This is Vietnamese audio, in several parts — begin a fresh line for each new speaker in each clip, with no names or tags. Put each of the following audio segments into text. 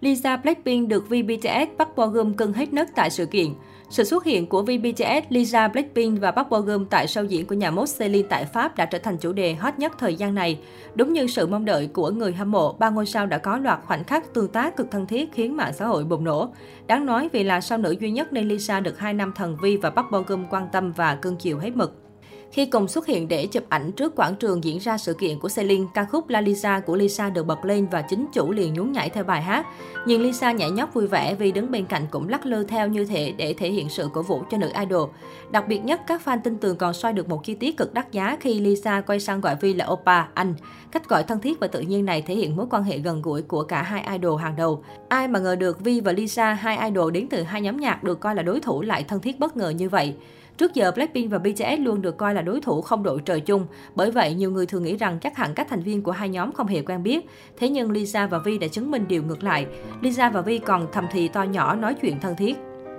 Lisa Blackpink được VBTS Park Bo Gum cưng hết nấc tại sự kiện. Sự xuất hiện của VBTS, Lisa Blackpink và Park Bo Gum tại show diễn của nhà mốt Celine tại Pháp đã trở thành chủ đề hot nhất thời gian này. Đúng như sự mong đợi của người hâm mộ, ba ngôi sao đã có loạt khoảnh khắc tương tác cực thân thiết khiến mạng xã hội bùng nổ. Đáng nói vì là sao nữ duy nhất nên Lisa được hai nam thần Vi và Park Bo Gum quan tâm và cưng chiều hết mực. Khi cùng xuất hiện để chụp ảnh trước quảng trường diễn ra sự kiện của Celine, ca khúc La Lisa của Lisa được bật lên và chính chủ liền nhún nhảy theo bài hát. Nhìn Lisa nhảy nhót vui vẻ vì đứng bên cạnh cũng lắc lư theo như thế để thể hiện sự cổ vũ cho nữ idol. Đặc biệt nhất, các fan tin tưởng còn soi được một chi tiết cực đắt giá khi Lisa quay sang gọi Vi là Oppa, anh. Cách gọi thân thiết và tự nhiên này thể hiện mối quan hệ gần gũi của cả hai idol hàng đầu. Ai mà ngờ được Vi và Lisa, hai idol đến từ hai nhóm nhạc được coi là đối thủ lại thân thiết bất ngờ như vậy. Trước giờ, Blackpink và BTS luôn được coi là đối thủ không đội trời chung. Bởi vậy, nhiều người thường nghĩ rằng chắc hẳn các thành viên của hai nhóm không hề quen biết. Thế nhưng Lisa và Vi đã chứng minh điều ngược lại. Lisa và Vi còn thầm thì to nhỏ nói chuyện thân thiết.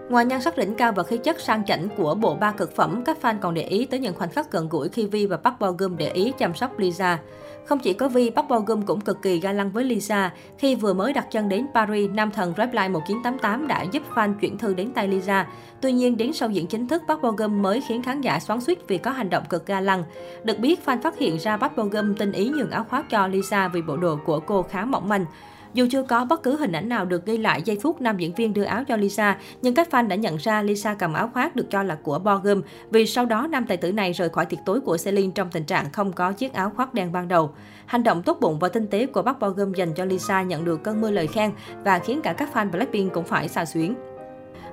Ngoài nhan sắc đỉnh cao và khí chất sang chảnh của bộ ba cực phẩm, các fan còn để ý tới những khoảnh khắc gần gũi khi Vi và Park Bo Gum để ý chăm sóc Lisa. Không chỉ có Vi, Park Bo Gum cũng cực kỳ ga lăng với Lisa. Khi vừa mới đặt chân đến Paris, nam thần Reply 1988 đã giúp fan chuyển thư đến tay Lisa. Tuy nhiên, đến sau diễn chính thức, Park Bo Gum mới khiến khán giả xoắn xuýt vì có hành động cực ga lăng. Được biết, fan phát hiện ra Park Bo Gum tinh ý nhường áo khoác cho Lisa vì bộ đồ của cô khá mỏng manh. Dù chưa có bất cứ hình ảnh nào được ghi lại giây phút nam diễn viên đưa áo cho Lisa, nhưng các fan đã nhận ra Lisa cầm áo khoác được cho là của Borgum, vì sau đó nam tài tử này rời khỏi tiệc tối của Celine trong tình trạng không có chiếc áo khoác đen ban đầu. Hành động tốt bụng và tinh tế của bác Borgum dành cho Lisa nhận được cơn mưa lời khen và khiến cả các fan Blackpink cũng phải xà xuyến.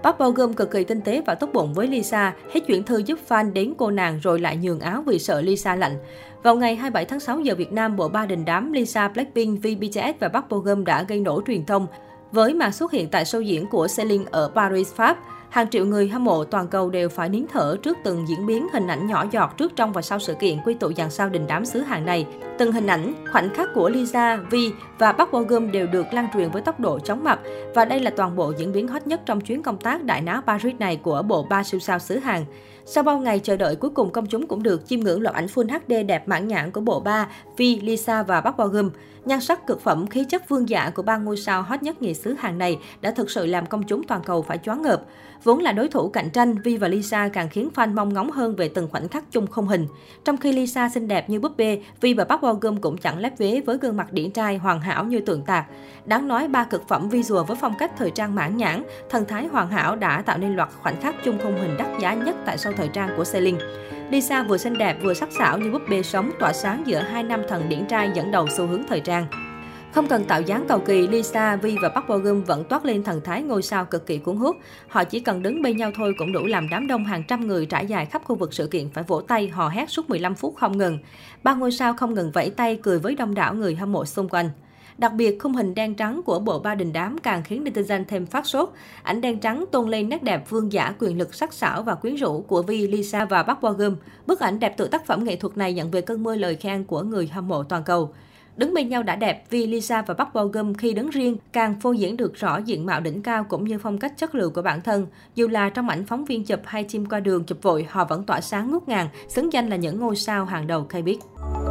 Park Bo Gum cực kỳ tinh tế và tốt bụng với Lisa, hết chuyển thư giúp fan đến cô nàng rồi lại nhường áo vì sợ Lisa lạnh. Vào ngày 27 tháng 6 giờ Việt Nam, bộ ba đình đám Lisa, Blackpink, VBTS và Park Bo Gum đã gây nổ truyền thông với màn xuất hiện tại show diễn của Celine ở Paris, Pháp. Hàng triệu người hâm mộ toàn cầu đều phải nín thở trước từng diễn biến hình ảnh nhỏ giọt trước trong và sau sự kiện quy tụ dàn sao đình đám xứ hàng này. Từng hình ảnh, khoảnh khắc của Lisa, Vi và Park Bo Gum đều được lan truyền với tốc độ chóng mặt và đây là toàn bộ diễn biến hot nhất trong chuyến công tác đại náo Paris này của bộ ba siêu sao xứ Hàn. Sau bao ngày chờ đợi, cuối cùng công chúng cũng được chiêm ngưỡng loạt ảnh Full HD đẹp mãn nhãn của bộ ba, Vi, Lisa và Park Bo Gum. Nhan sắc cực phẩm, khí chất vương giả của ba ngôi sao hot nhất nhì xứ Hàn này đã thực sự làm công chúng toàn cầu phải choáng ngợp. Vốn là đối thủ cạnh tranh, Vi và Lisa càng khiến fan mong ngóng hơn về từng khoảnh khắc chung không hình. Trong khi Lisa xinh đẹp như búp bê, Vi và Park Bo Gum cũng chẳng lép vế với gương mặt điển trai hoàn hảo như tượng tạc. Đáng nói ba cực phẩm visual với phong cách thời trang mãn nhãn, thần thái hoàn hảo đã tạo nên loạt khoảnh khắc chung không hình đắt giá nhất tại sau thời trang của Celine. Lisa vừa xinh đẹp vừa sắc sảo như búp bê sống tỏa sáng giữa hai nam thần điển trai dẫn đầu xu hướng thời trang. Không cần tạo dáng cầu kỳ, Lisa, Vi và Park Bo Gum vẫn toát lên thần thái ngôi sao cực kỳ cuốn hút. Họ chỉ cần đứng bên nhau thôi cũng đủ làm đám đông hàng trăm người trải dài khắp khu vực sự kiện phải vỗ tay hò hét suốt 15 phút không ngừng. Ba ngôi sao không ngừng vẫy tay cười với đông đảo người hâm mộ xung quanh. Đặc biệt, khung hình đen trắng của bộ ba đình đám càng khiến netizen thêm phát sốt. Ảnh đen trắng tôn lên nét đẹp vương giả quyền lực sắc sảo và quyến rũ của Vi, Lisa và Park Bo Gum. Bức ảnh đẹp từ tác phẩm nghệ thuật này nhận về cơn mưa lời khen của người hâm mộ toàn cầu. Đứng bên nhau đã đẹp vì Lisa và Park Bo Gum khi đứng riêng càng phô diễn được rõ diện mạo đỉnh cao cũng như phong cách chất lượng của bản thân. Dù là trong ảnh phóng viên chụp hay chim qua đường chụp vội, họ vẫn tỏa sáng ngút ngàn, xứng danh là những ngôi sao hàng đầu K-pop.